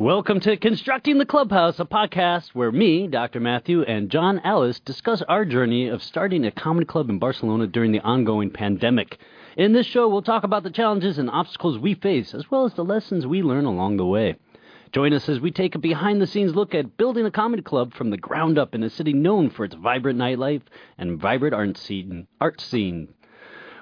Welcome to Constructing the Clubhouse, a podcast where me, Dr. Matthew, and John Ellis discuss our journey of starting a comedy club in Barcelona during the ongoing pandemic. In this show, we'll talk about the challenges and obstacles we face, as well as the lessons we learn along the way. Join us as we take a behind the scenes look at building a comedy club from the ground up in a city known for its vibrant nightlife and vibrant art scene. Art scene.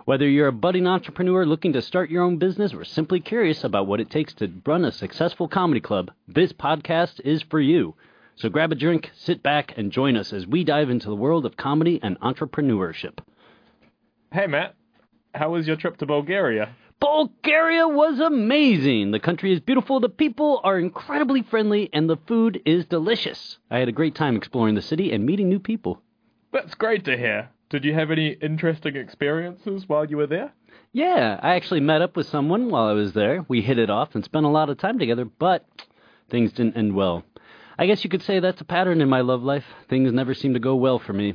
Whether you're a budding entrepreneur looking to start your own business or simply curious about what it takes to run a successful comedy club, this podcast is for you. So grab a drink, sit back, and join us as we dive into the world of comedy and entrepreneurship. Hey, Matt. How was your trip to Bulgaria? Bulgaria was amazing. The country is beautiful, the people are incredibly friendly, and the food is delicious. I had a great time exploring the city and meeting new people. That's great to hear. Did you have any interesting experiences while you were there? Yeah, I actually met up with someone while I was there. We hit it off and spent a lot of time together, but things didn't end well. I guess you could say that's a pattern in my love life. Things never seem to go well for me.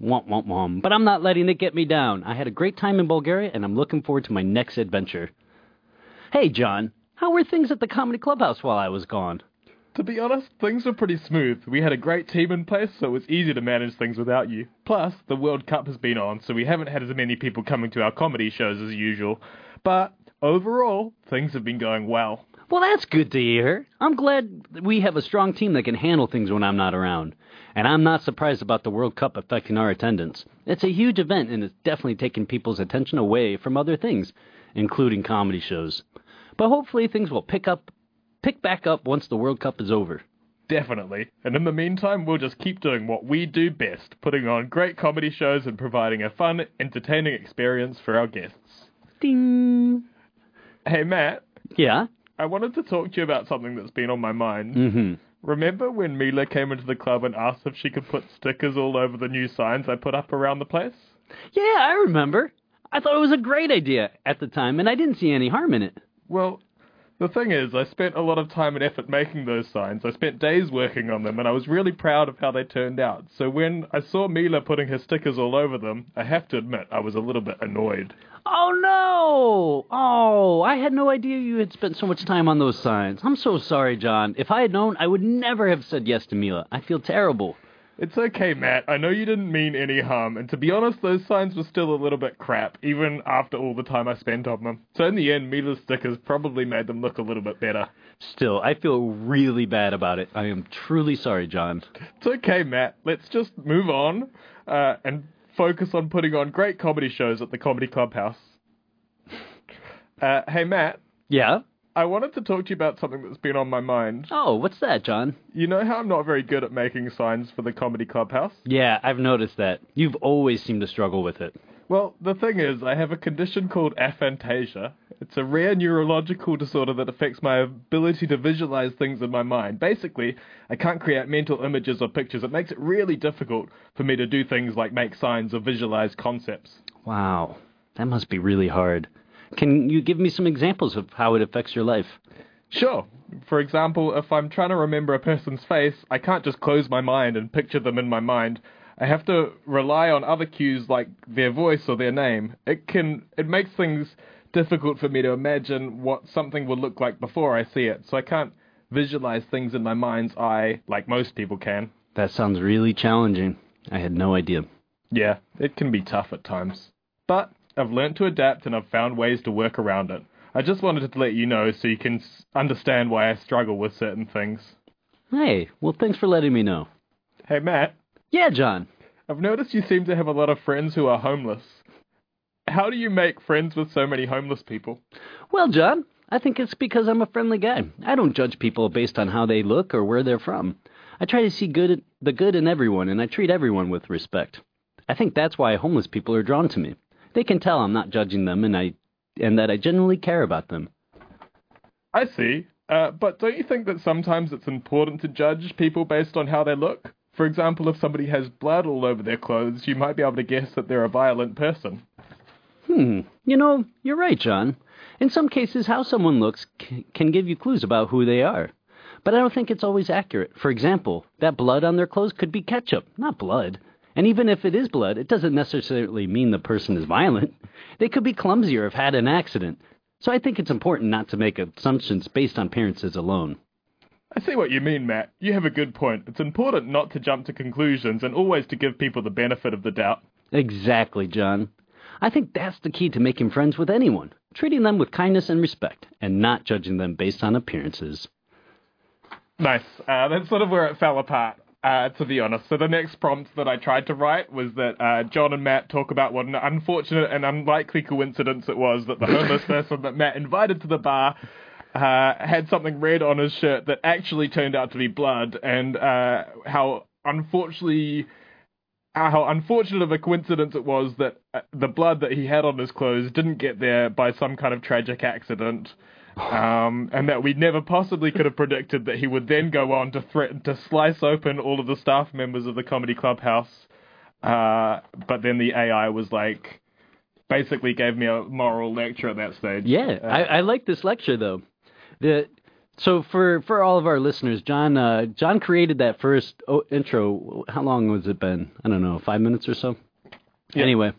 Womp womp womp. But I'm not letting it get me down. I had a great time in Bulgaria, and I'm looking forward to my next adventure. Hey, John, how were things at the Comedy Clubhouse while I was gone? To be honest, things were pretty smooth. We had a great team in place, so it was easy to manage things without you. Plus, the World Cup has been on, so we haven't had as many people coming to our comedy shows as usual. But overall, things have been going well. Well, that's good to hear. I'm glad we have a strong team that can handle things when I'm not around. And I'm not surprised about the World Cup affecting our attendance. It's a huge event, and it's definitely taking people's attention away from other things, including comedy shows. But hopefully things will pick up pick back up once the World Cup is over. Definitely. And in the meantime, we'll just keep doing what we do best, putting on great comedy shows and providing a fun, entertaining experience for our guests. Ding. Hey, Matt. Yeah? I wanted to talk to you about something that's been on my mind. Mm-hmm. Remember when Mila came into the club and asked if she could put stickers all over the new signs I put up around the place? Yeah, I remember. I thought it was a great idea at the time, and I didn't see any harm in it. Well, the thing is, I spent a lot of time and effort making those signs. I spent days working on them, and I was really proud of how they turned out. So when I saw Mila putting her stickers all over them, I have to admit I was a little bit annoyed. Oh no! Oh, I had no idea you had spent so much time on those signs. I'm so sorry, John. If I had known, I would never have said yes to Mila. I feel terrible. It's okay, Matt. I know you didn't mean any harm, and to be honest, those signs were still a little bit crap, even after all the time I spent on them. So in the end, Mila's stickers probably made them look a little bit better. Still, I feel really bad about it. I am truly sorry, John. It's okay, Matt. Let's just move on uh, and focus on putting on great comedy shows at the Comedy Clubhouse. Uh, hey, Matt. Yeah? I wanted to talk to you about something that's been on my mind. Oh, what's that, John? You know how I'm not very good at making signs for the Comedy Clubhouse? Yeah, I've noticed that. You've always seemed to struggle with it. Well, the thing is, I have a condition called aphantasia. It's a rare neurological disorder that affects my ability to visualize things in my mind. Basically, I can't create mental images or pictures. It makes it really difficult for me to do things like make signs or visualize concepts. Wow, that must be really hard. Can you give me some examples of how it affects your life? Sure. For example, if I'm trying to remember a person's face, I can't just close my mind and picture them in my mind. I have to rely on other cues like their voice or their name. It can it makes things difficult for me to imagine what something would look like before I see it. So I can't visualize things in my mind's eye like most people can. That sounds really challenging. I had no idea. Yeah, it can be tough at times. But I've learned to adapt and I've found ways to work around it. I just wanted to let you know so you can understand why I struggle with certain things. Hey, well, thanks for letting me know. Hey, Matt. Yeah, John. I've noticed you seem to have a lot of friends who are homeless. How do you make friends with so many homeless people? Well, John, I think it's because I'm a friendly guy. I don't judge people based on how they look or where they're from. I try to see good the good in everyone, and I treat everyone with respect. I think that's why homeless people are drawn to me. They can tell I'm not judging them, and I and that I genuinely care about them. I see. Uh, but don't you think that sometimes it's important to judge people based on how they look? For example, if somebody has blood all over their clothes, you might be able to guess that they're a violent person. Hmm. You know, you're right, John. In some cases, how someone looks c- can give you clues about who they are. But I don't think it's always accurate. For example, that blood on their clothes could be ketchup, not blood. And even if it is blood, it doesn't necessarily mean the person is violent. They could be clumsy or have had an accident. So I think it's important not to make assumptions based on appearances alone. I see what you mean, Matt. You have a good point. It's important not to jump to conclusions and always to give people the benefit of the doubt. Exactly, John. I think that's the key to making friends with anyone, treating them with kindness and respect, and not judging them based on appearances. Nice. Uh, that's sort of where it fell apart, uh, to be honest. So the next prompt that I tried to write was that uh, John and Matt talk about what an unfortunate and unlikely coincidence it was that the homeless person that Matt invited to the bar uh, had something red on his shirt that actually turned out to be blood, and uh, how unfortunately. uh, How unfortunate of a coincidence it was that uh, the blood that he had on his clothes didn't get there by some kind of tragic accident, um, and that we never possibly could have predicted that he would then go on to threaten to slice open all of the staff members of the comedy clubhouse. Uh, but then the AI was like, basically gave me a moral lecture at that stage. Yeah, Uh, I, I like this lecture though. The so for for all of our listeners, John uh, John created that first intro. How long was it been? I don't know, five minutes or so. Yeah. Anyway,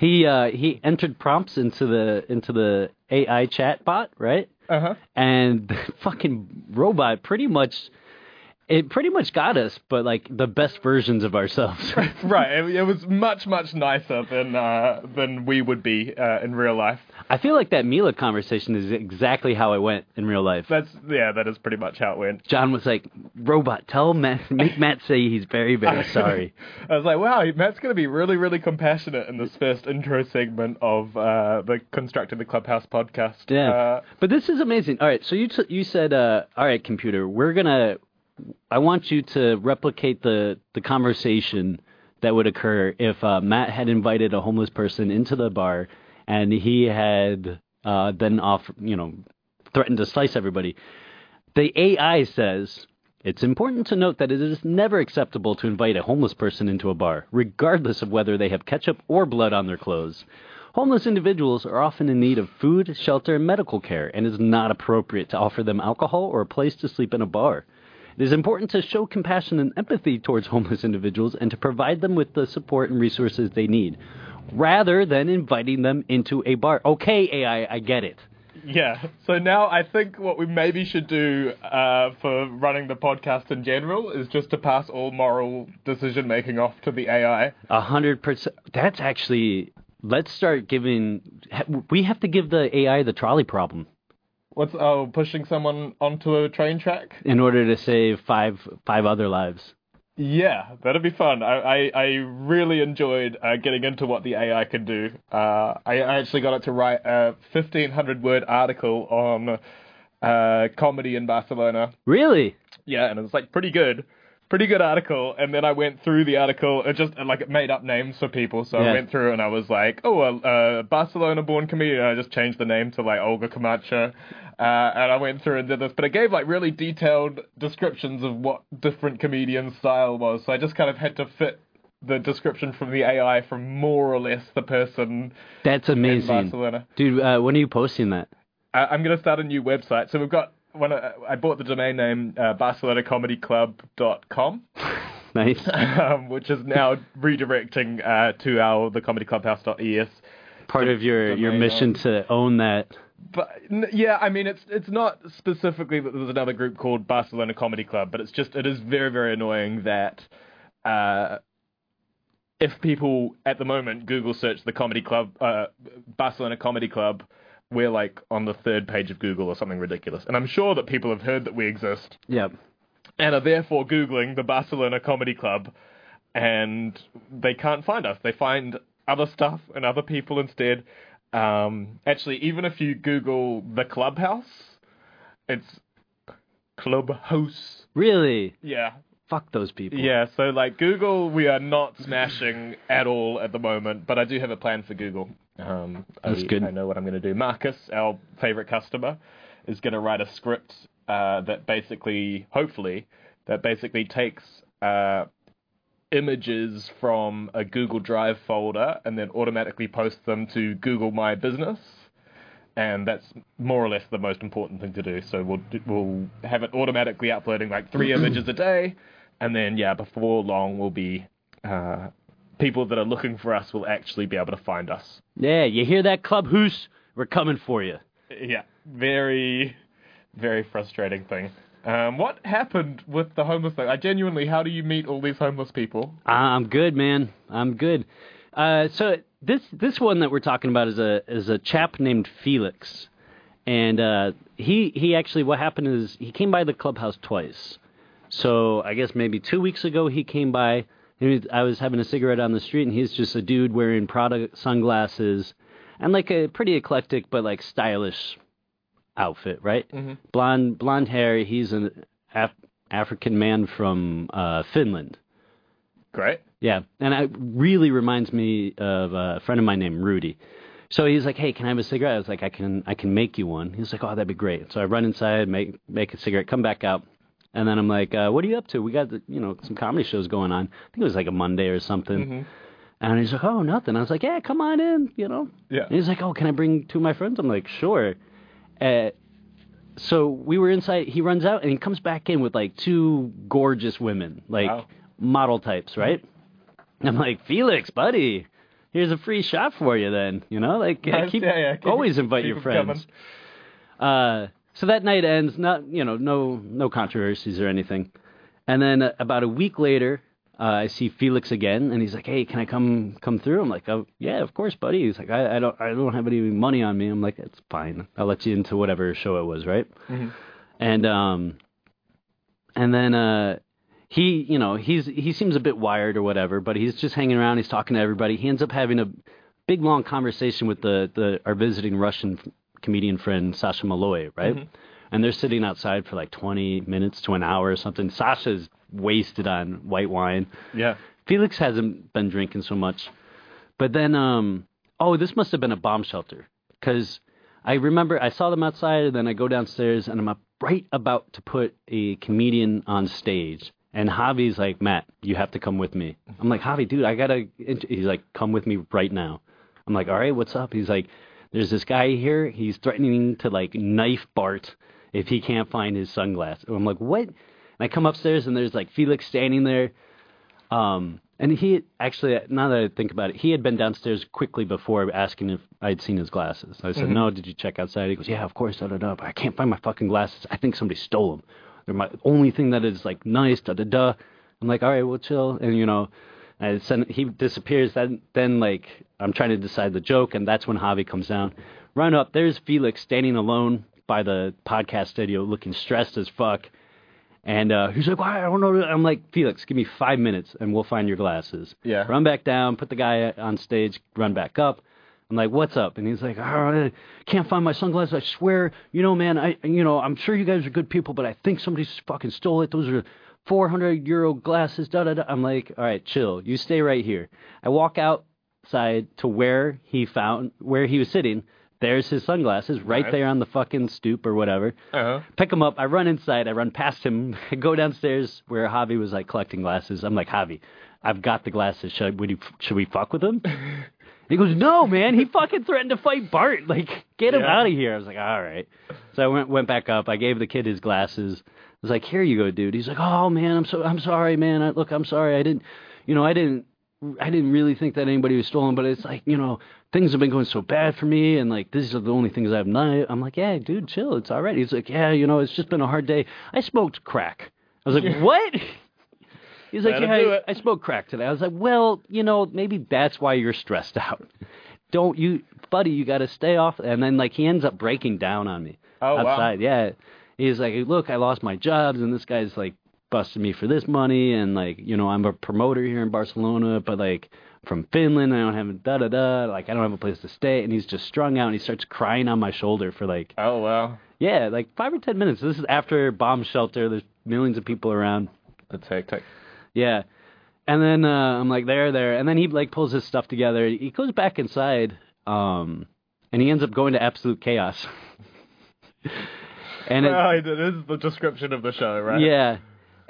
he uh, he entered prompts into the into the AI chat bot, right? uh-huh. And the fucking robot pretty much it pretty much got us, but like the best versions of ourselves. Right. It, it was much much nicer than uh, than we would be uh, in real life. I feel like that Mila conversation is exactly how it went in real life. That's yeah. That is pretty much how it went. John was like, "Robot, tell Matt, make Matt say he's very, very sorry." I was like, wow, Matt's going to be really, really compassionate in this first intro segment of uh, the Constructing the Clubhouse podcast. Yeah, Uh, but this is amazing. All right, so you t- you said, uh, "All right, computer, we're gonna, I want you to replicate the the conversation that would occur if uh, Matt had invited a homeless person into the bar and he had uh, then off, you know, threatened to slice everybody." The AI says. It's important to note that it is never acceptable to invite a homeless person into a bar, regardless of whether they have ketchup or blood on their clothes. Homeless individuals are often in need of food, shelter, and medical care, and it is not appropriate to offer them alcohol or a place to sleep in a bar. It is important to show compassion and empathy towards homeless individuals and to provide them with the support and resources they need, rather than inviting them into a bar. Okay, AI, I get it. yeah. So now I think what we maybe should do uh, for running the podcast in general is just to pass all moral decision making off to the AI. A hundred percent. That's actually. Let's start giving. We have to give the AI the trolley problem What's oh pushing someone onto a train track? in order to save five five other lives. Yeah, that'd be fun. I I, I really enjoyed uh, getting into what the AI can do. Uh, I, I actually got it to write a fifteen hundred word article on uh, comedy in Barcelona. Really? Yeah, and it was like pretty good, pretty good article. And then I went through the article. It just like it made up names for people. So Yeah. I went through and I was like, oh, a uh, Barcelona-born comedian. I just changed the name to like Olga Camacho. Uh, and I went through and did this, but it gave like really detailed descriptions of what different comedians' style was. So I just kind of had to fit the description from the AI from more or less the person That's in amazing, Barcelona. dude. Uh, when are you posting that? I, I'm going to start a new website. So we've got one. I, I bought the domain name uh, BarcelonaComedyClub.com, Nice. um, which is now redirecting uh, to our thecomedyclubhouse.es. Part of your your mission on- to own that. But yeah, I mean, it's it's not specifically that there's another group called Barcelona Comedy Club, but it's just it is very very annoying that uh, if people at the moment Google search the comedy club uh, Barcelona Comedy Club, we're like on the third page of Google or something ridiculous, and I'm sure that people have heard that we exist Yep. and are therefore googling the Barcelona Comedy Club, and they can't find us. They find other stuff and other people instead. Um, actually, even if you Google the clubhouse, it's clubhouse. Really? Yeah, Fuck those people. yeah. So like Google, we are not smashing at all at the moment, but I do have a plan for Google. Um, That's I, good. I know what I'm going to do. Marcus, our favorite customer, is going to write a script uh, that basically, hopefully, that basically takes uh, images from a Google Drive folder and then automatically posts them to Google My Business. And that's more or less the most important thing to do. So we'll we'll have it automatically uploading like three images a day, and then yeah, before long we'll be uh, people that are looking for us will actually be able to find us. Yeah, you hear that, Club Hoos? We're coming for you. Yeah, very, very frustrating thing. Um, what happened with the homeless thing? I genuinely, how do you meet all these homeless people? I'm good, man. I'm good. Uh, so this this one that we're talking about is a is a chap named Felix, and uh, he he actually what happened is he came by the clubhouse twice. So I guess maybe two weeks ago he came by. and I was having a cigarette on the street, and he's just a dude wearing Prada sunglasses and like a pretty eclectic but like stylish outfit, right? Mhm. Blonde blonde hair. He's an Af- African man from uh, Finland. Great. Yeah, and it really reminds me of a friend of mine named Rudy. So he's like, "Hey, can I have a cigarette?" I was like, "I can, I can make you one." He's like, "Oh, that'd be great." So I run inside, make make a cigarette, come back out, and then I'm like, uh, "What are you up to?" We got the, you know some comedy shows going on. I think it was like a Monday or something. Mhm. And he's like, "Oh, nothing." I was like, "Yeah, come on in," you know. Yeah. And he's like, "Oh, can I bring two of my friends?" I'm like, "Sure." Uh, so we were inside. He runs out and he comes back in with like two gorgeous women, like Wow. model types, right? I'm like, Felix, buddy, here's a free shot for you. Then you know, like Nice. keep Yeah, yeah. Keep- always invite your friends. Uh, so that night ends. Not you know, no no controversies or anything. And then uh, about a week later, uh, I see Felix again, and he's like, "Hey, can I come come through?" I'm like, "Oh, yeah, of course, buddy." He's like, "I, I don't I don't have any money on me." I'm like, "It's fine. I'll let you into whatever show it was, right?" Mhm. And um, and then uh, he, you know, he's he seems a bit wired or whatever, but he's just hanging around. He's talking to everybody. He ends up having a big long conversation with the the our visiting Russian comedian friend Sasha Malloy, right? Mhm. And they're sitting outside for like 20 minutes to an hour or something. Sasha's wasted on white wine. Yeah. Felix hasn't been drinking so much. But then, um, oh, this must have been a bomb shelter because I remember I saw them outside, and then I go downstairs, and I'm up right about to put a comedian on stage. And Javi's like, Matt, you have to come with me. I'm like, Javi, dude, I gotta. He's like, come with me right now. I'm like, all right, what's up? He's like, there's this guy here. He's threatening to like knife Bart if he can't find his sunglasses. I'm like, what? And I come upstairs, and there's like Felix standing there. Um, and he actually, now that I think about it, he had been downstairs quickly before asking if I'd seen his glasses. I said, Mhm. "No, did you check outside?" He goes, "Yeah, of course." Da da da. But I can't find my fucking glasses. I think somebody stole them. They're my only thing that is like nice. Da da da. I'm like, all right, well, chill. And you know, and send, he disappears. Then then like I'm trying to decide the joke, and that's when Javi comes down. Run up. There's Felix standing alone by the podcast studio, looking stressed as fuck. And uh, he's like, Why? I don't know. I'm like, Felix, give me five minutes and we'll find your glasses. Yeah. Run back down, put the guy on stage, run back up. I'm like, what's up? And he's like, oh, I can't find my sunglasses. I swear, you know, man, I, you know, I'm sure you guys are good people, but I think somebody fucking stole it. Those are 400 euro glasses. Da da da. I'm like, all right, chill. You stay right here. I walk outside to where he found where he was sitting. There's his sunglasses right Nice. there on the fucking stoop or whatever Uh-huh. pick him up. I run inside. I run past him. I go downstairs where Javi was like collecting glasses. I'm like, Javi, I've got the glasses. Should, would you, should we fuck with him? he goes, No, man. He fucking threatened to fight Bart. Like, get him Yeah. out of here. I was like, All right. So I went went back up. I gave the kid his glasses. I was like, Here you go, dude. He's like, Oh man, I'm so I'm sorry, man. I, look, I'm sorry. I didn't, you know, I didn't. I didn't really think that anybody was stolen, but it's like, you know, things have been going so bad for me, and like, these are the only things I've done. I'm like, yeah, dude, chill. It's all right. He's like, yeah, you know, it's just been a hard day. I smoked crack. I was like, what? He's like, That'll yeah, I. I smoked crack today. I was like, well, you know, maybe that's why you're stressed out. Don't you, buddy, you got to stay off. And then, like, he ends up breaking down on me Oh, wow. outside. Yeah. He's like, look, I lost my jobs, and this guy's like busting me for this money, and like, you know, I'm a promoter here in Barcelona, but like from Finland, I don't have a da da da, like I don't have a place to stay, and he's just strung out, and he starts crying on my shoulder for like, Oh, wow. yeah, like five or ten minutes. This is after bomb shelter. There's millions of people around. That's hectic. Yeah. And then uh, I'm like, there, there. And then he like pulls his stuff together. He goes back inside, um, and he ends up going to absolute chaos. and it is the description of the show, right? yeah,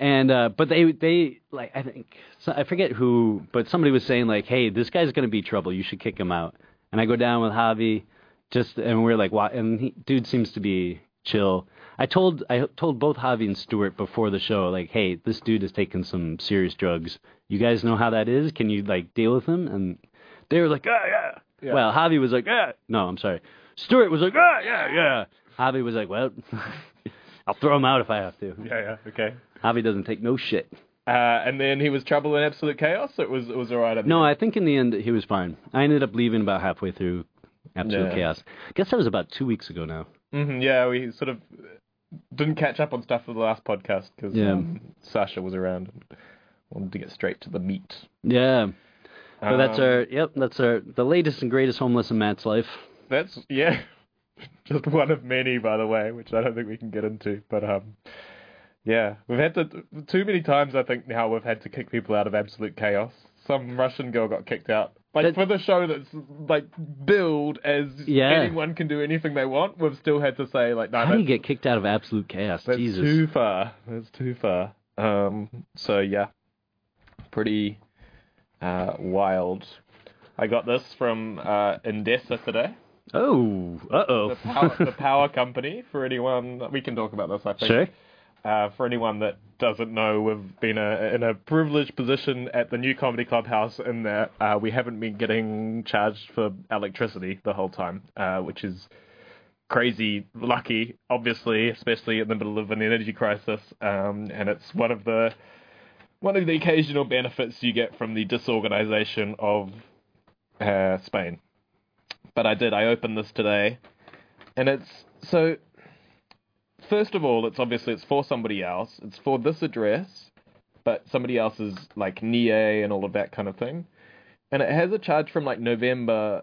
and uh, but they they like I think so, I forget who, but somebody was saying like, hey, this guy's gonna be trouble. You should kick him out. And I go down with Javi, just and we're like, why? And he, dude seems to be chill. I told I told both Javi and Stuart before the show, like, hey, this dude has taken some serious drugs. You guys know how that is? Can you like deal with him? And they were like, yeah, yeah. Yeah. Well, Javi was like, yeah. No, I'm sorry. Stuart was like, ah, yeah, yeah. Javi was like, well, I'll throw him out if I have to. Yeah, yeah, okay. Javi doesn't take no shit. Uh, and then he was trouble in absolute chaos. It was it was alright. at No. I think in the end he was fine. I ended up leaving about halfway through Absolute Yeah. Chaos. guess that was about two weeks ago now. Mhm, yeah, we sort of didn't catch up on stuff for the last podcast because Yeah. um, Sasha was around and wanted to get straight to the meat. Yeah. So that's Um, our yep, that's our the latest and greatest homeless in Matt's life. That's yeah, just one of many, by the way, which I don't think we can get into. But um, yeah, we've had to too many times. I think now we've had to kick people out of absolute chaos. Some Russian girl got kicked out. Like That- for the show that's like billed as Yeah. anyone can do anything they want, we've still had to say like, no, How do you get kicked out of Absolute Chaos? that's Jesus. too far. That's too far. Um, so yeah, pretty uh, wild. I got this from uh, Endesa today. Oh, uh the oh. power, the power company for anyone we can talk about this I think Sure. Uh, for anyone that doesn't know we've been a, in a privileged position at the new comedy clubhouse in that uh, we haven't been getting charged for electricity the whole time uh, which is crazy lucky obviously especially in the middle of an energy crisis um, and it's one of the one of the occasional benefits you get from the disorganization of uh, Spain but I did. I opened this today, and it's so. First of all, it's obviously it's for somebody else. It's for this address, but somebody else's like NIE and all of that kind of thing, and it has a charge from like November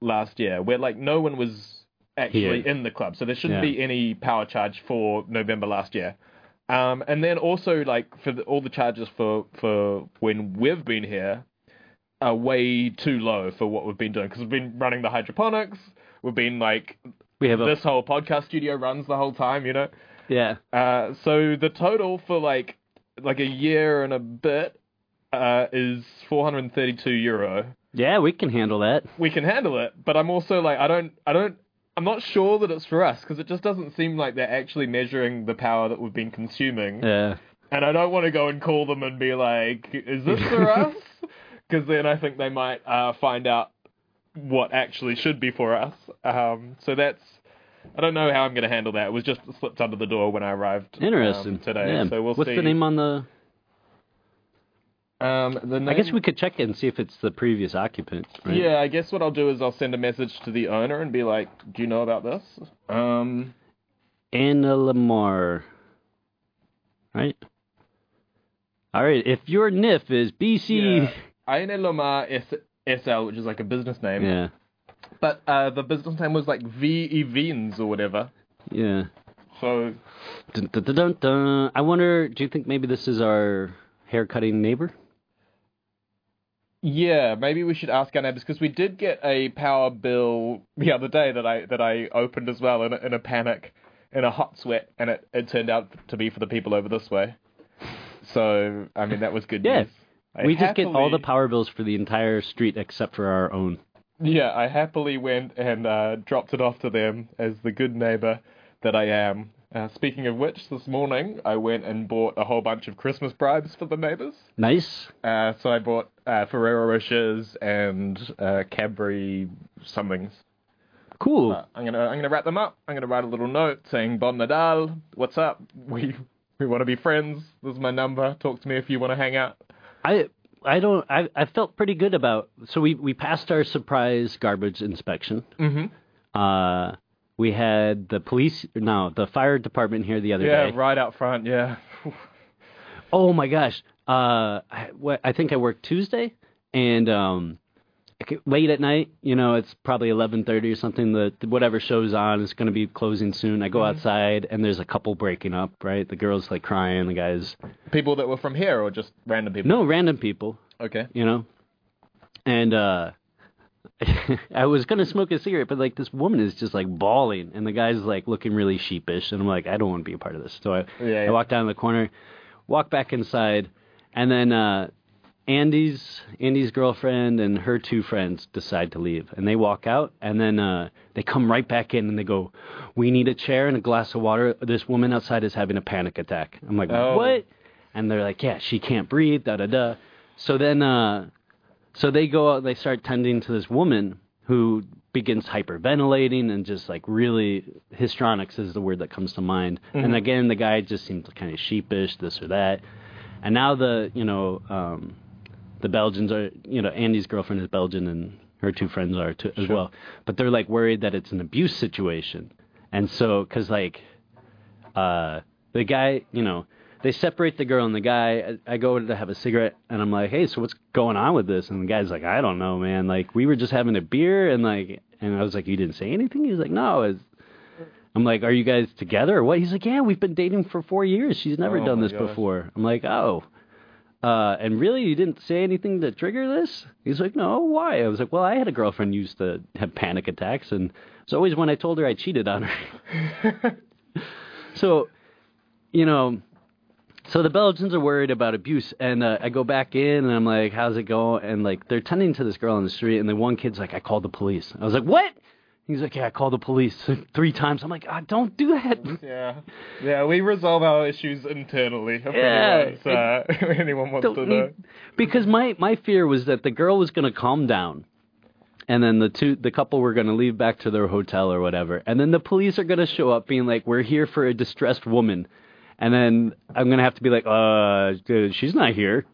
last year, where like no one was actually in the club, so there shouldn't Yeah. be any power charge for November last year. Um, and then also like for the, all the charges for for when we've been here, are way too low for what we've been doing because we've been running the hydroponics. We've been like We have a this whole podcast studio runs the whole time, you know. yeah. Uh, so the total for like like a year and a bit uh, is 432 euro. Yeah, we can handle that. We can handle it, but I'm also like I don't I don't I'm not sure that it's for us because it just doesn't seem like they're actually measuring the power that we've been consuming. Yeah. And I don't want to go and call them and be like, "Is this for us?" Because then I think they might uh, find out what actually should be for us. Um, so that's I don't know how I'm going to handle that. It was just slipped under the door when I arrived um, Interesting. today. Yeah. So we'll What's see. the name on the? Um, the name... I guess we could check it and see if it's the previous occupant. Right? Yeah, I guess what I'll do is I'll send a message to the owner and be like, "Do you know about this?" Um, Anna Lamar. Right. All right. If your NIF is BC. yeah. Aine Lomar S- SL, which is like a business name. Yeah. But uh, the business name was like V Events or whatever. Yeah. So Dun, dun, dun, dun, dun. I wonder. Do you think maybe this is our haircutting neighbor? Yeah, maybe we should ask our neighbors because we did get a power bill the other day that I that I opened as well in a, in a panic, in a hot sweat, and it, it turned out to be for the people over this way. So I mean that was good Yeah. news. I we just get all the power bills for the entire street except for our own. Yeah, I happily went and uh, dropped it off to them as the good neighbor that I am. Uh, speaking of which, this morning I went and bought a whole bunch of Christmas bribes for the neighbors. Nice. Uh, so I bought uh, Ferrero Rochers and uh, Cadbury somethings. Cool. Uh, I'm gonna I'm gonna wrap them up. I'm gonna write a little note saying Bon Nadal, what's up? We we want to be friends. This is my number. Talk to me if you want to hang out. I I don't I I felt pretty good about so we we passed our surprise garbage inspection. Mm-hmm. Uh we had the police no, the fire department here the other Yeah, day. Yeah, right out front. Yeah. Oh my gosh. Uh I, what, I think I worked Tuesday and um late at night, you know, it's probably 11:30 or something the whatever show's on is going to be closing soon. I go outside and there's a couple breaking up, right? The girls like crying, the guys People that were from here or just random people. No, random people. Okay. you know. And uh I was gonna smoke a cigarette, but like this woman is just like bawling, and the guy's like looking really sheepish, and I'm like, I don't want to be a part of this. So I, Yeah, yeah. I walk down the corner, walk back inside, and then uh Andy's Andy's girlfriend and her two friends decide to leave, and they walk out, and then uh they come right back in, and they go, "We need a chair and a glass of water. This woman outside is having a panic attack." I'm like, Oh. "What?" And they're like, "Yeah, she can't breathe." Da da da. So then, uh, so they go out, they start tending to this woman who begins hyperventilating and just like really histrionics is the word that comes to mind. Mm-hmm. And again, the guy just seems kind of sheepish, this or that. And now the you know um, the Belgians are you know Andy's girlfriend is Belgian and her two friends are too, as Sure. well. But they're like worried that it's an abuse situation, and so because like uh, the guy you know they separate the girl and the guy. I, I go to have a cigarette and I'm like, hey, so what's going on with this? And the guy's like, I don't know, man. Like we were just having a beer and like, and I was like, you didn't say anything. He's like, no. It's, I'm like, are you guys together or what? He's like, yeah, we've been dating for four years. She's never Oh done this gosh. before. I'm like, oh. Uh, and really, you didn't say anything to trigger this? He's like, no, why? I was like, well, I had a girlfriend who used to have panic attacks, and it's always when I told her I cheated on her. so, you know, so the Belgians are worried about abuse, and uh, I go back in, and I'm like, "How's it going?" And like, they're tending to this girl on the street, and the one kid's like, "I called the police." I was like, "What?" He's like, "Yeah, I called the police three times." I'm like, ah, "Don't do that." Yeah, yeah. We resolve our issues internally. Yeah, anyone's, uh, if anyone wants to know. because my my fear was that the girl was going to calm down, and then the two the couple were going to leave back to their hotel or whatever, and then the police are going to show up being like, "We're here for a distressed woman," and then I'm going to have to be like, "Uh, she's not here."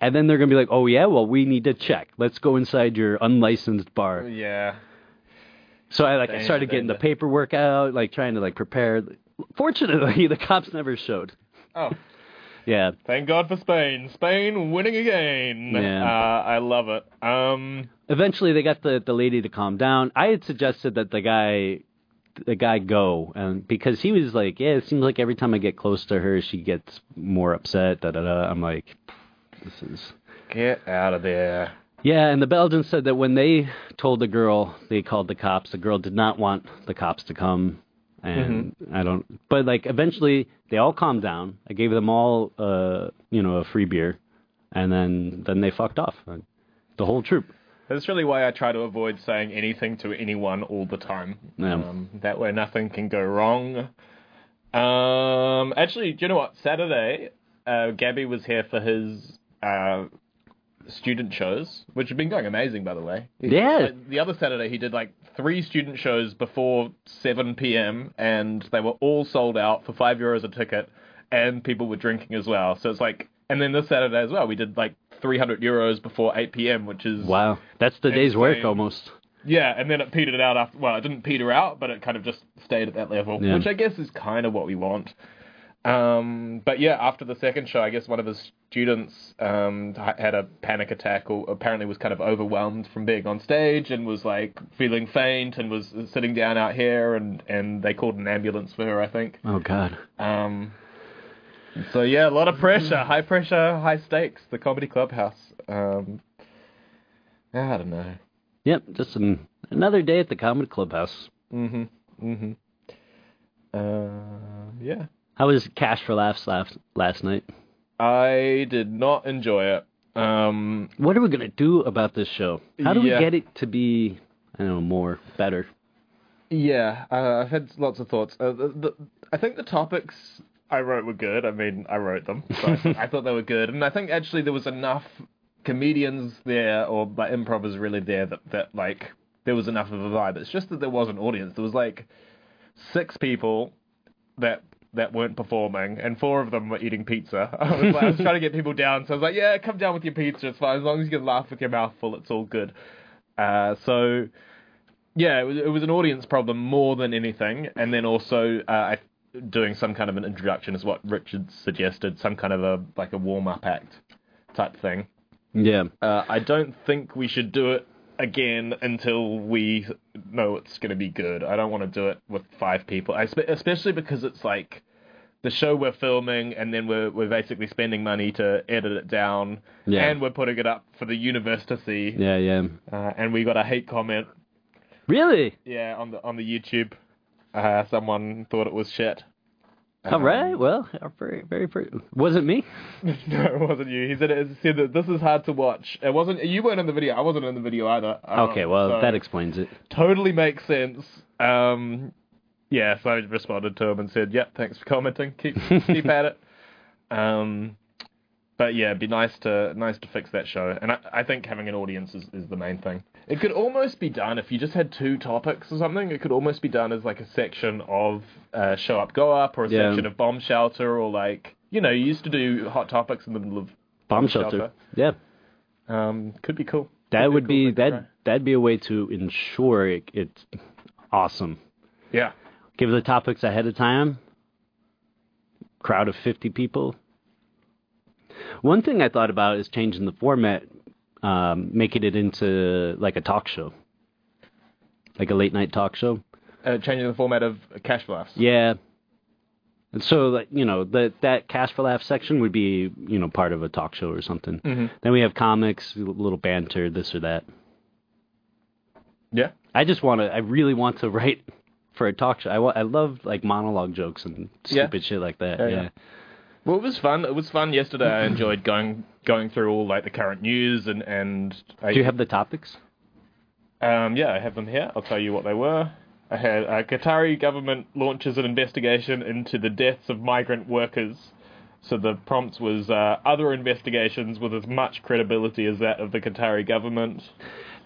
And then they're gonna be like, "Oh yeah, well we need to check. Let's go inside your unlicensed bar." Yeah. So I like I started getting the paperwork out, like trying to like prepare. Fortunately, the cops never showed. Oh, Yeah, thank God for Spain. Spain winning again. Yeah. Uh, I love it. Um. eventually they got the the lady to calm down. I had suggested that the guy the guy go and because he was like, yeah, it seems like every time I get close to her, she gets more upset. Da da da. I'm like, this is Get out of there. Yeah. And the Belgians said that when they told the girl, they called the cops. The girl did not want the cops to come. And I don't, but like eventually they all calmed down. I gave them all, uh, you know, a free beer, and then then they fucked off. The whole troop. That's really why I try to avoid saying anything to anyone all the time. Yeah. Um, that way nothing can go wrong. Um, actually, do you know what? Saturday, uh, Gabby was here for his uh, student shows, which have been going amazing, by the way. Yeah. Like, the other Saturday, he did like three student shows before 7 p.m., and they were all sold out for five euros a ticket, and people were drinking as well. So it's like, and then this Saturday as well, we did like 300 euros before 8 p.m., which is Wow, that's the day's work almost. yeah, and then it petered out after. Well, it didn't peter out, but it kind of just stayed at that level, Yeah. which I guess is kind of what we want. Um, but yeah, after the second show, I guess one of his students um, had a panic attack, or apparently was kind of overwhelmed from being on stage and was like feeling faint and was sitting down out here, and and they called an ambulance for her, I think. Oh God. Um, so yeah, a lot of pressure, high pressure, high stakes. The comedy clubhouse. Um, I don't know. Yep, just an, another day at the Comedy Clubhouse. Mhm. Mhm. Uh, yeah. How was Cash for Laughs last last night? I did not enjoy it. Um, What are we gonna do about this show? How do Yeah. we get it to be, I don't know, more better? yeah, uh, I've had lots of thoughts. Uh, the, the, I think the topics I wrote were good. I mean, I wrote them, so I, thought- I thought they were good, and I think actually there was enough comedians there, or like improvers really there that that like there was enough of a vibe. It's just that there was an audience. There was like six people that that weren't performing, and four of them were eating pizza. I was, like, I was trying to get people down, so I was like, "Yeah, come down with your pizza. It's fine as long as you can laugh with your mouth full. It's all good." Uh, so yeah, it was, it was an audience problem more than anything, and then also uh, I, doing some kind of an introduction is what Richard suggested, some kind of a like a warm up act type thing. Yeah. Uh, I don't think we should do it again until we know it's going to be good. I don't want to do it with five people, I, spe- especially because it's like the show we're filming, and then we're we're basically spending money to edit it down, Yeah. and we're putting it up for the universe to see. Yeah, yeah. Uh, and we got a hate comment Really? yeah, on the on the YouTube, uh, someone thought it was shit. All right. Well, our very, very, very, was it me? no, it wasn't you. He said it said that this is hard to watch. It wasn't. You weren't in the video. I wasn't in the video either. Um, Okay, well, so that explains it. totally makes sense. Um, yeah, so I responded to him and said, "Yep, thanks for commenting. Keep keep at it." Um, but yeah, it'd be nice to nice to fix that show, and I, I think having an audience is, is the main thing. It could almost be done if you just had two topics or something. It could almost be done as like a section of uh, show up, go up, or a Yeah. section of bomb shelter, or like you know, you used to do hot topics in the middle of Bomb shelter. Yeah. Um, could be cool. That Could would cool be thing to that try. that'd be a way to ensure it, it's awesome. Yeah. Give the topics ahead of time. Crowd of 50 people. One thing I thought about is changing the format, um, making it into like a talk show, like a late night talk show. Uh, changing the format of Cash Blast. Yeah. And so, like, you know, that that Cash for Laugh section would be, you know, part of a talk show or something. Mhm. Then we have comics, a little banter, this or that. Yeah. I just want to. I really want to write for a talk show. I, I love like monologue jokes and Yeah. stupid shit like that. Yeah, Yeah. yeah. Well, it was fun. It was fun yesterday. I enjoyed going going through all like the current news and and I, Do you have the topics? um yeah I have them here. I'll tell you what they were. I had uh, Qatari government launches an investigation into the deaths of migrant workers. So the prompt was uh, other investigations with as much credibility as that of the Qatari government.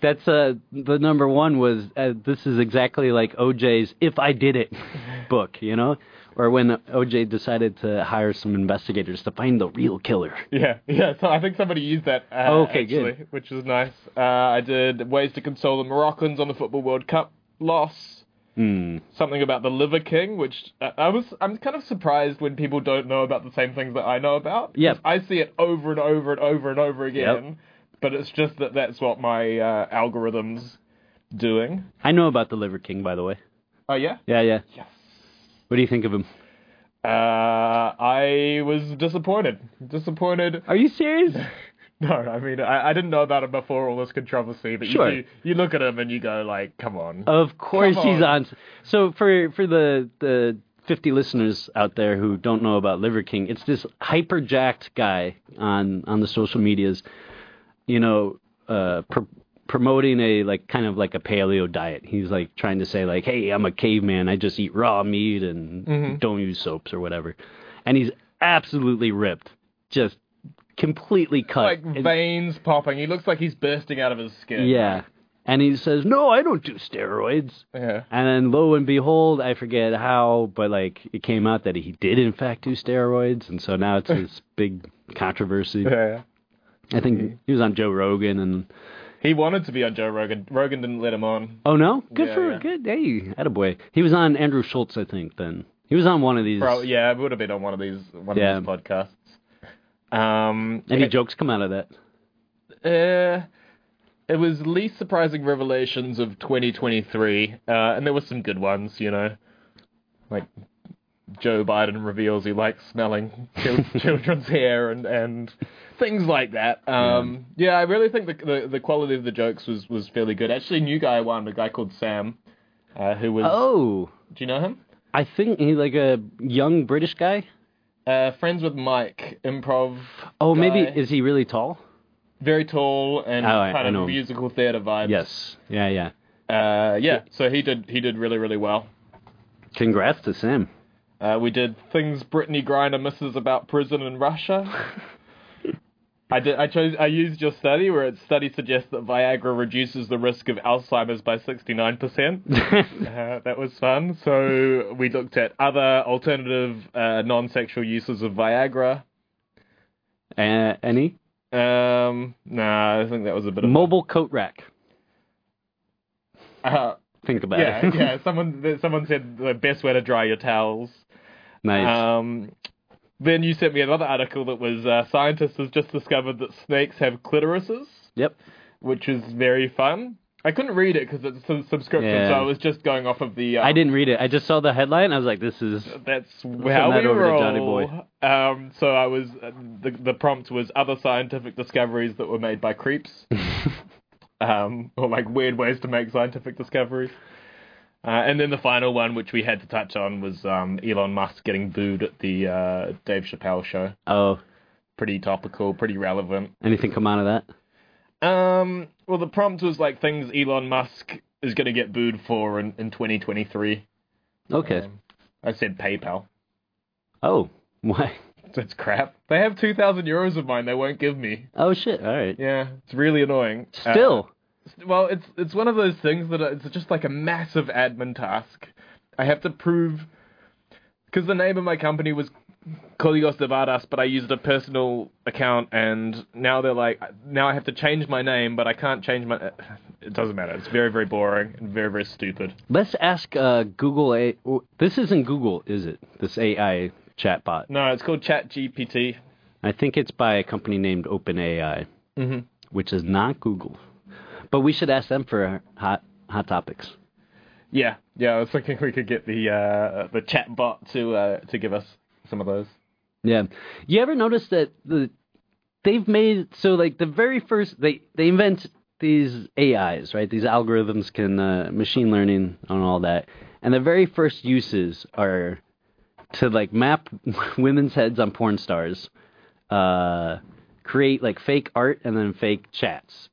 That's uh the number one was uh, this is exactly like OJ's "If I Did It" book, you know, or when OJ decided to hire some investigators to find the real killer. Yeah, yeah. So I think somebody used that. Uh, okay, actually, good. Which was nice. Uh, I did ways to console the Moroccans on the Football World Cup loss. Hmm. Something about the Liver King, which uh, I was. I'm kind of surprised when people don't know about the same things that I know about. Yep. 'Cause I see it over and over and over and over again. But it's just that that's what my uh, algorithms doing. I know about the Liver King, by the way. Oh yeah. Yeah, yeah. Yes. What do you think of him? Uh, I was disappointed. Disappointed. Are you serious? No, I mean I, I didn't know about him before all this controversy, but Sure. you, you you look at him and you go like, come on. Of course he's on. on. So for for the the 50 listeners out there who don't know about Liver King, it's this hyper jacked guy on on the social medias, you know, uh pr- promoting a like kind of like a paleo diet. He's like trying to say like, "Hey, I'm a caveman. I just eat raw meat and Mm-hmm. don't use soaps or whatever." And he's absolutely ripped. Just completely cut. like And- veins popping. He looks like he's bursting out of his skin. yeah. And he says, "No, I don't do steroids." Yeah. And then lo and behold, I forget how, but like it came out that he did in fact do steroids, and so now it's this big controversy. Yeah. I think he was on Joe Rogan, and He wanted to be on Joe Rogan. Rogan didn't let him on. oh no, good Yeah, for yeah. good. Hey, attaboy. He was on Andrew Schulz, I think. Then he was on one of these. Bro, yeah, it would have been on one of these one Yeah. of these podcasts. Um, Any okay, jokes come out of that? uh, it was least surprising revelations of 2023, uh, and there were some good ones, you know, like Joe Biden reveals he likes smelling children's hair and and things like that. Um, yeah. I really think the, the the quality of the jokes was was fairly good. Actually, new guy won, a guy called Sam, uh, who was. Oh, Do you know him? I think he's like a young British guy. Uh, friends with Mike, improv. Oh, maybe is he really tall? very tall and Oh, kind I of know musical theater vibes. Yes. Yeah, yeah. Uh, yeah. So he did he did really really well. Congrats to Sam. Uh, we did things Brittney Griner misses about prison in Russia. I did. I chose. I used your study where its study suggests that Viagra reduces the risk of Alzheimer's by sixty nine percent. Uh, That was fun. So we looked at other alternative uh, non sexual uses of Viagra. uh, any Um, nah, I think that was a bit of. mobile coat rack. Uh, Think about yeah, it. yeah. Someone someone said the best way to dry your towels. Nice. Um, then you sent me another article that was uh, scientists have just discovered that snakes have clitorises, yep. which is very fun. I couldn't read it because it's a subscription, Yeah. so I was just going off of the. Um, I didn't read it. I just saw the headline. I was like, "This is That's how that we roll. Johnny Boy. Um, so I was uh, the the prompt was other scientific discoveries that were made by creeps, um, or like weird ways to make scientific discoveries. Uh, and then the final one, which we had to touch on, was um, Elon Musk getting booed at the uh, Dave Chappelle show. oh, Pretty topical, pretty relevant. anything come out of that? Um, well, the prompt was like things Elon Musk is going to get booed for in, in 2023. Okay. Um, I said PayPal. oh, why? It's crap. They have 2,000 euros of mine they won't give me. Oh shit! All right. Yeah, it's really annoying. Uh, Still, well, it's it's one of those things that it's just like a massive admin task. I have to prove because the name of my company was Códigos de Barras, but I used a personal account, and now they're like, now I have to change my name, but I can't change my. It doesn't matter. It's very very boring and very very stupid. let's ask uh, Google. A this isn't Google, is it? This AI chatbot. No, it's called ChatGPT. I think it's by a company named OpenAI, Mm-hmm. which is not Google. But we should ask them for hot hot topics. Yeah, yeah. I was thinking we could get the uh, the chat bot to uh, to give us some of those. Yeah. You ever notice that the they've made so like the very first they they invent these AIs, right? These algorithms can uh, machine learning and all that. And the very first uses are to like map women's heads on porn stars, uh, create like fake art and then fake chats.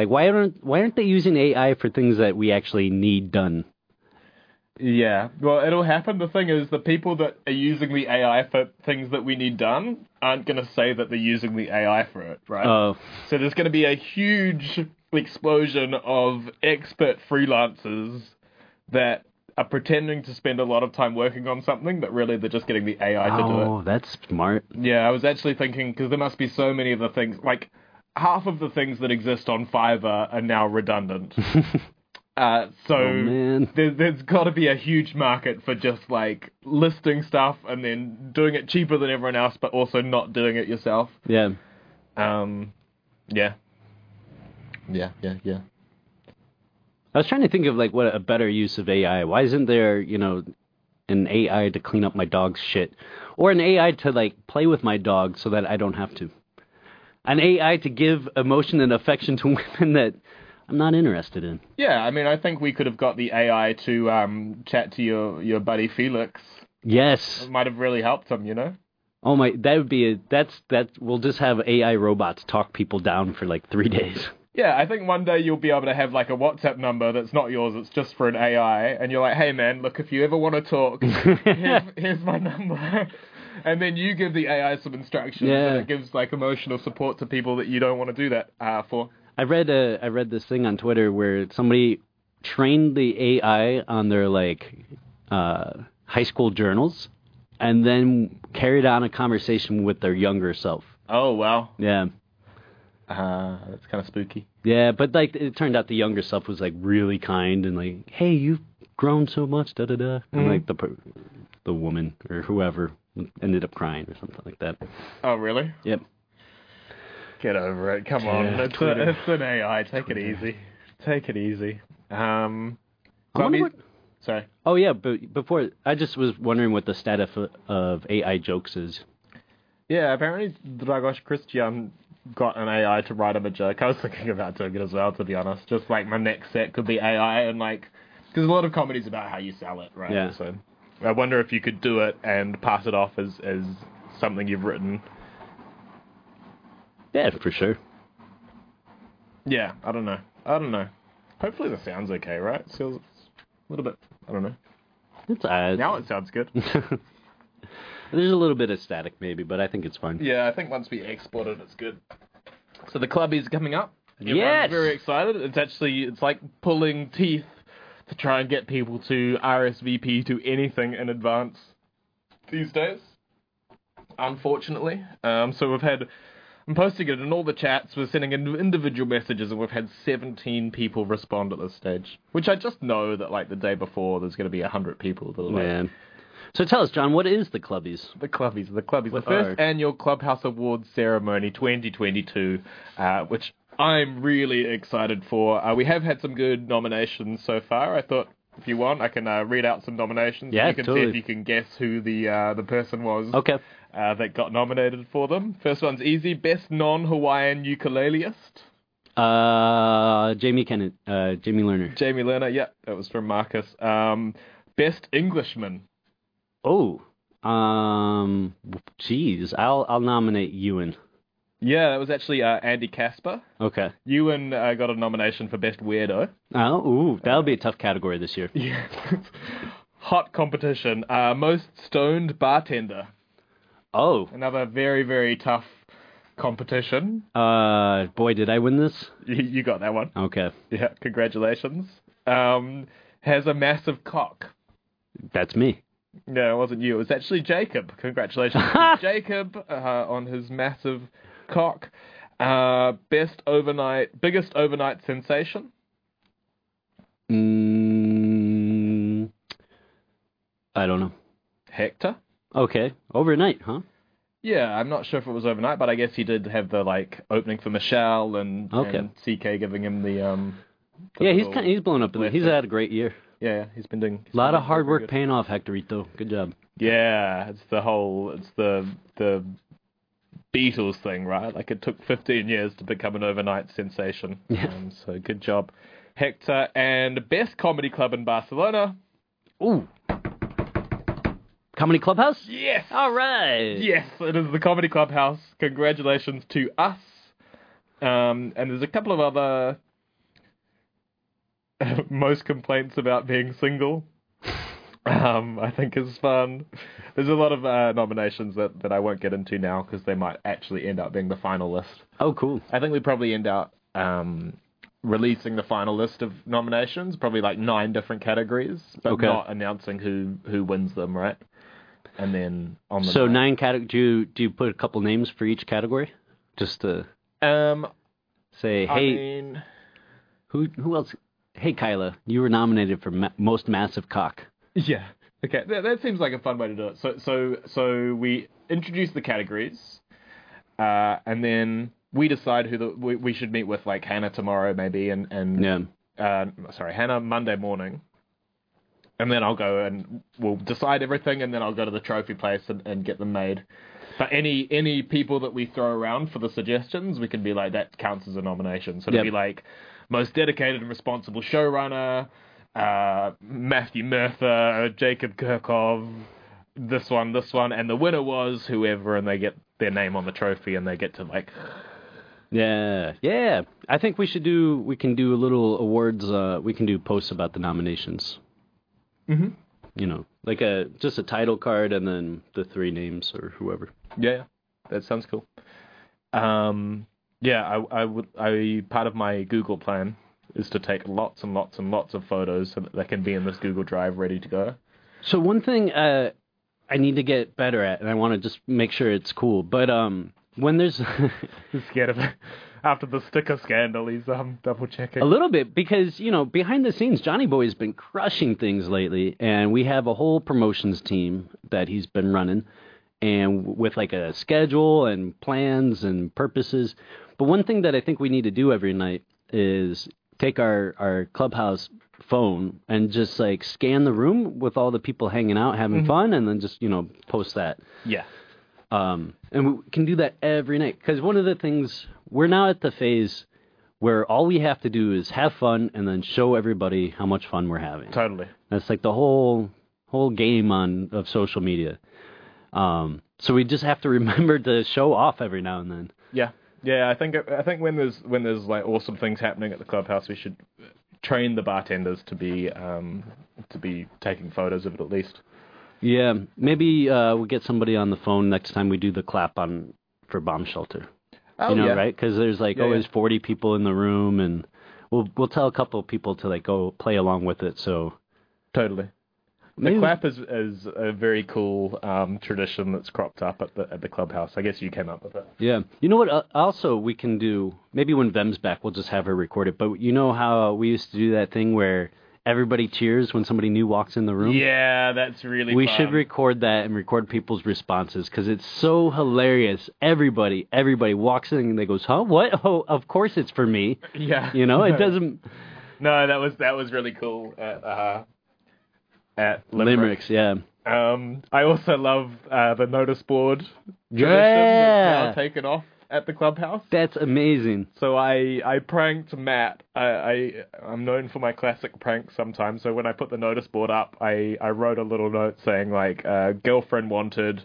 Like why aren't why aren't they using AI for things that we actually need done? Yeah, well, it'll happen. The thing is, the people that are using the AI for things that we need done aren't going to say that they're using the AI for it, right? Oh, so there's going to be a huge explosion of expert freelancers that are pretending to spend a lot of time working on something, but really they're just getting the AI to do it. oh, that's smart. Yeah, I was actually thinking because there must be so many of the things like half of the things that exist on Fiverr are now redundant. uh, so Oh, man. there, there's got to be a huge market for just like listing stuff and then doing it cheaper than everyone else, but also not doing it yourself. Yeah. Um, yeah, yeah, yeah, yeah. I was trying to think of like what a better use of AI. Why isn't there, you know, an AI to clean up my dog's shit, or an AI to like play with my dog so that I don't have to, an AI to give emotion and affection to women that I'm not interested in. Yeah, I mean, I think we could have got the AI to um, chat to your, your buddy Felix. Yes. It might have really helped him, you know? Oh my, that would be a, that's that. We'll just have AI robots talk people down for like three days. Yeah, I think one day you'll be able to have like a WhatsApp number that's not yours, it's just for an AI, and you're like, hey man, look, if you ever want to talk, here's, here's my number. And then you give the AI some instructions, Yeah. and it gives like emotional support to people that you don't want to do that uh, for. I read uh, I read this thing on Twitter where somebody trained the AI on their like uh, high school journals, and then carried on a conversation with their younger self. Oh, wow. Yeah, Uh, that's kind of spooky. yeah, but like it turned out the younger self was like really kind and like, hey, you've grown so much, da da da, and like the the woman or whoever ended up crying or something like that. Oh, really? Yep. Get over it. Come on. Yeah, it's, Twitter. a, it's an AI. Take it easy. Take it easy. Um, I so I mean- what- sorry. Oh yeah, but before I just was wondering what the status of, of AI jokes is. Yeah, apparently Dragos Christian got an AI to write him a joke. I was thinking about doing it as well, to be honest. Just like my next set could be AI, and like, because a lot of comedy's about how you sell it, right? Yeah. So I wonder if you could do it and pass it off as as something you've written. Yeah, for sure. Yeah, I don't know. I don't know. Hopefully the sound's okay, right? It feels a little bit. I don't know. It's uh, Now it sounds good. There's a little bit of static maybe, but I think it's fine. Yeah, I think once we export it, it's good. So the club is coming up. Everyone's Yes! very excited. It's actually it's like pulling teeth to try and get people to RSVP to anything in advance these days. Unfortunately, um, so we've had. I'm posting it in all the chats. We're sending in individual messages, and we've had 17 people respond at this stage. Which I just know that like the day before, there's going to be 100 people that are like, Man. So tell us, John, what is the Clubbies? the Clubbies, the Clubbies, the first are- annual Clubhouse Awards ceremony 2022, uh, which I'm really excited for. Uh, we have had some good nominations so far. I thought if you want, I can uh, read out some nominations. Yeah, you can see if you can guess who the uh, the person was Okay. uh, that got nominated for them. First one's easy: best non-Hawaiian ukuleleist. Uh, Jamie Kennett, uh, Jamie Lerner. Jamie Lerner. Yeah, that was from Marcus. Um, best Englishman. Oh, um, geez, I'll I'll nominate Ewan. Yeah, that was actually uh, Andy Casper. Okay. Ewan uh, got a nomination for best weirdo. Oh, ooh, that'll be a tough category this year. Yeah. Hot competition. Uh, most stoned bartender. Oh, Another very, very tough competition. uh, boy, did I win this? You, you got that one. Okay, Yeah, congratulations. Um, has a massive cock. that's me. No, it wasn't you. It was actually Jacob. Congratulations, Jacob, uh, on his massive cock. Uh, best overnight, biggest overnight sensation. Mm, I don't know. Hector. Okay, overnight, huh? Yeah, I'm not sure if it was overnight, but I guess he did have the like opening for Michelle and, Okay. and CK giving him the um. the Yeah, he's kind he's blown up. He's had a great year. yeah, yeah, he's been doing A lot of hard work paying off, Hectorito. Good job. Yeah, it's the whole it's the the Beatles thing, right? Like it took 15 years to become an overnight sensation. Yeah. Um, so good job, Hector. And the best comedy club in Barcelona. Ooh, Comedy Clubhouse. Yes. All right. Yes, it is the Comedy Clubhouse. Congratulations to us. Um, and there's a couple of other most complaints about being single. Um, I think is fun. There's a lot of uh, nominations that, that I won't get into now because they might actually end up being the final list. Oh, cool. I think we probably end up um, releasing the final list of nominations, probably like nine different categories, but Okay. not announcing who who wins them, right? And then on the So night- nine category. Do you do you put a couple names for each category? Just to Um, say, I hey, mean, who who else? Hey, Kyla, you were nominated for ma- most massive cock. Yeah. Okay, that, that seems like a fun way to do it. So, so, so we introduce the categories, uh, and then we decide who the we, we should meet with, like Hannah tomorrow, maybe, and and Yeah. uh, sorry, Hannah Monday morning, and then I'll go and we'll decide everything, and then I'll go to the trophy place and, and get them made. But any any people that we throw around for the suggestions, we can be like that counts as a nomination. So it'll Yep. be like most dedicated and responsible showrunner, uh, Matthew Murtha, Jacob Kirkov, this one, this one, and the winner was whoever, and they get their name on the trophy, and they get to like Yeah, yeah. I think we should do. We can do a little awards. Uh, we can do posts about the nominations. Mhm. You know, like a just a title card and then the three names or whoever. Yeah, yeah. that sounds cool. Um, yeah, I, I would. I part of my Google plan is to take lots and lots and lots of photos so that they can be in this Google Drive ready to go. So one thing uh, I need to get better at, and I want to just make sure it's cool. But um, when there's He's scared of it. After the sticker scandal, he's um double checking. a little bit because you know behind the scenes, Johnny Boy has been crushing things lately, and we have a whole promotions team that he's been running, and with like a schedule and plans and purposes. But one thing that I think we need to do every night is take our our clubhouse phone and just like scan the room with all the people hanging out having fun, and then just you know post that. Yeah. Um, and we can do that every night because one of the things we're now at the phase where all we have to do is have fun and then show everybody how much fun we're having. Totally. That's like the whole whole game on of social media. Um, so we just have to remember to show off every now and then. Yeah. Yeah, I think I think when there's when there's like awesome things happening at the clubhouse, we should train the bartenders to be um to be taking photos of it at least. Yeah, maybe uh, we'll get somebody on the phone next time we do the clap on for bomb shelter. Oh you know, yeah. right? Because there's like Yeah, always yeah. 40 people in the room, and we'll we'll tell a couple of people to like go play along with it. So Totally. The clap is is a very cool um, tradition that's cropped up at the at the clubhouse. I guess you came up with it. yeah, you know what? Uh, also, we can do maybe when Vem's back, we'll just have her record it. But you know how we used to do that thing where everybody cheers when somebody new walks in the room. Yeah, that's really. We fun. should record that and record people's responses because it's so hilarious. Everybody, everybody walks in and they goes, "Huh? What? Oh, of course it's for me." Yeah. You know, it doesn't. No, that was that was really cool uh, at Limerick. Limericks, yeah. Um, I also love uh, the notice board Yeah. that's now taken off at the clubhouse. That's amazing. So I I pranked Matt. I, I I'm known for my classic pranks sometimes. So when I put the notice board up, I I wrote a little note saying like uh, girlfriend wanted.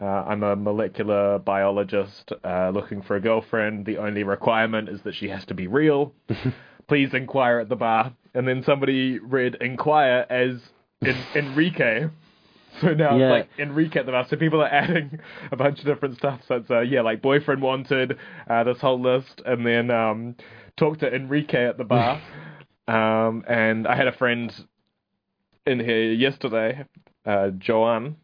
Uh, I'm a molecular biologist uh, looking for a girlfriend. The only requirement is that she has to be real. Please inquire at the bar. And then somebody read inquire as in, Enrique. So now Yeah. it's like Enrique at the bar. So people are adding a bunch of different stuff. So it's uh, yeah, like boyfriend wanted, uh, this whole list, and then um, talk to Enrique at the bar. um, and I had a friend in here yesterday, uh, Joan,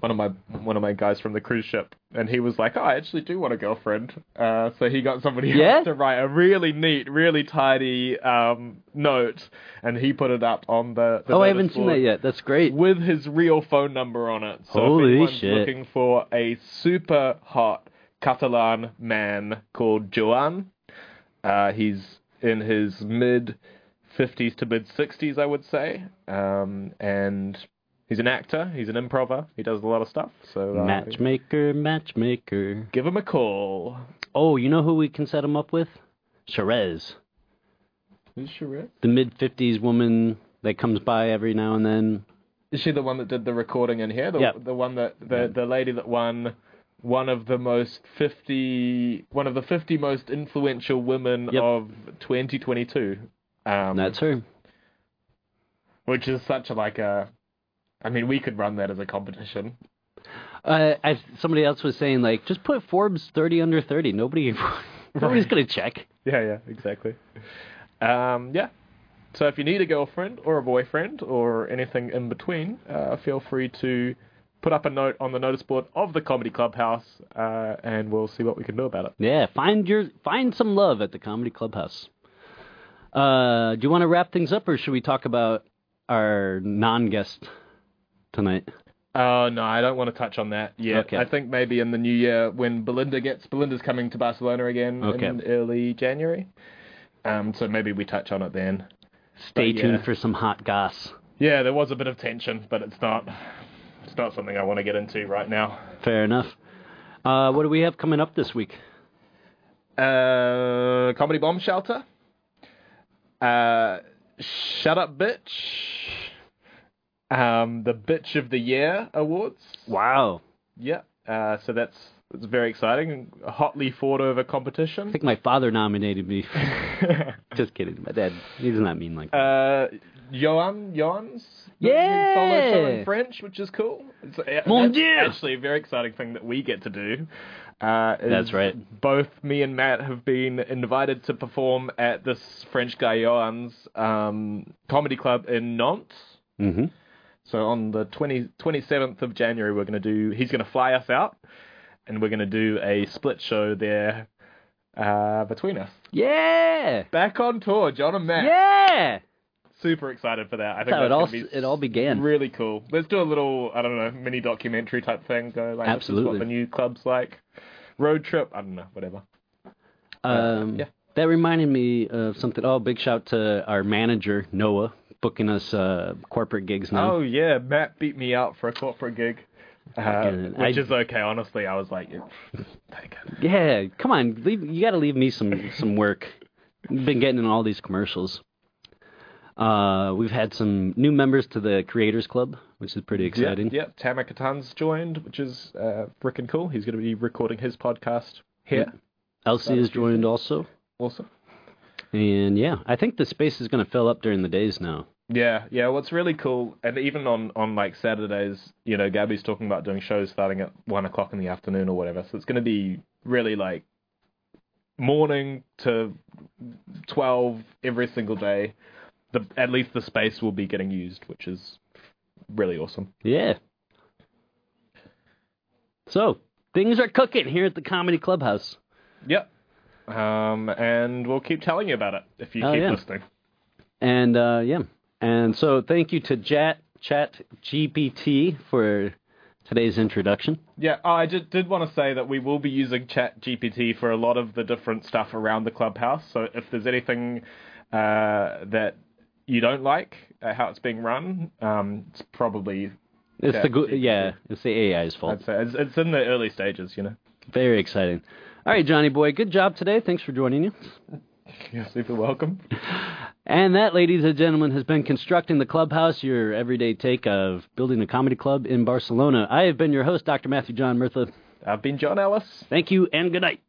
one of my one of my guys from the cruise ship, and he was like, "Oh, I actually do want a girlfriend." Uh, so he got somebody Yeah? else to write a really neat, really tidy um, note, and he put it up on the. the oh, I haven't seen that yet. That's great. with his real phone number on it. So Holy if anyone's shit. looking for a super hot Catalan man called Joan, uh, he's in his mid 50s to mid 60s, I would say, um, and he's an actor. He's an improver. He does a lot of stuff. So uh, Matchmaker, matchmaker. give him a call. Oh, you know who we can set him up with? Sherez, Who's Sheree? the mid fifties woman that comes by every now and then. Is she the one that did the recording in here? The, Yep. the one that the the lady that won one of the most 50 one of the 50 most influential women Yep. of 2022. Um, That's her. which is such a like a I mean we could run that as a competition. Uh, I, somebody else was saying like, just put Forbes thirty under thirty. Nobody, nobody's gonna check. Yeah, yeah, exactly. Um, yeah. So if you need a girlfriend or a boyfriend or anything in between, uh, feel free to put up a note on the notice board of the Comedy Clubhouse, uh, and we'll see what we can do about it. Yeah, find your find some love at the Comedy Clubhouse. Uh, do you want to wrap things up, or should we talk about our non-guest tonight? Oh no, I don't want to touch on that yet. Okay. I think maybe in the new year when Belinda gets Belinda's coming to Barcelona again Okay. in early January. Um, so maybe we touch on it then. Stay But, tuned yeah. for some hot goss. Yeah, there was a bit of tension, but it's not it's not something I want to get into right now. Fair enough. Uh, what do we have coming up this week? Uh, comedy bomb shelter. Uh, shut up, bitch. Um, the bitch of the year awards. Wow, Yeah. Uh, so that's it's very exciting. A hotly fought over competition. I think my father nominated me. Just kidding. My dad, he's not mean like that. uh, Johan, Johan's Yeah! solo show in French, which is cool. It's uh, Mon Dieu! actually a very exciting thing that we get to do. Uh, That's right. Both me and Matt have been invited to perform at this French guy Johan's um, comedy club in Nantes. hmm So on the 20, 27th of January, we're going to do. He's going to fly us out, and we're going to do a split show there uh, between us. Yeah, Back on tour, John and Matt. yeah. Super excited for that. I think That's how it all be it all began. Really cool. Let's do a little, I don't know, mini documentary type thing. Go like, Absolutely. what the new club's like. Road trip. I don't know, whatever. Um, yeah. That reminded me of something. Oh, big shout to our manager Noah booking us uh, corporate gigs now. Oh yeah, Matt beat me out for a corporate gig, uh, which I- is okay. Honestly, I was like, yeah, take it. Yeah, come on, leave, you got to leave me some some work. Been getting in all these commercials. Uh, we've had some new members to the Creators Club, which is pretty exciting. Yeah, yeah. Tamer Katan's joined, which is uh, freaking cool. He's going to be recording his podcast here. Elsie has joined also, Awesome. and yeah, I think the space is going to fill up during the days now. Yeah, yeah. What's really cool, and even on on like Saturdays, you know, Gabby's talking about doing shows starting at one o'clock in the afternoon or whatever. So it's going to be really like morning to twelve every single day. The at least the space will be getting used, which is really awesome. Yeah. So things are cooking here at the Comedy Clubhouse. Yep. Um, and we'll keep telling you about it if you Oh, keep yeah. listening. And uh, yeah, and so thank you to Chat Chat GPT for today's introduction. Yeah, oh, I just did want to say that we will be using Chat GPT for a lot of the different stuff around the clubhouse. So if there's anything uh, that you don't like uh, how it's being run, um, it's probably It's the go- ChatGPT. yeah, it's the AI's fault. It's, it's in the early stages, you know. Very exciting. All right, Johnny boy, good job today. Thanks for joining you. You're super welcome. And that, ladies and gentlemen, has been Constructing the Clubhouse, your everyday take of building a comedy club in Barcelona. I have been your host, Dr. Matthew John Murtha. I've been John Ellis. Thank you and good night.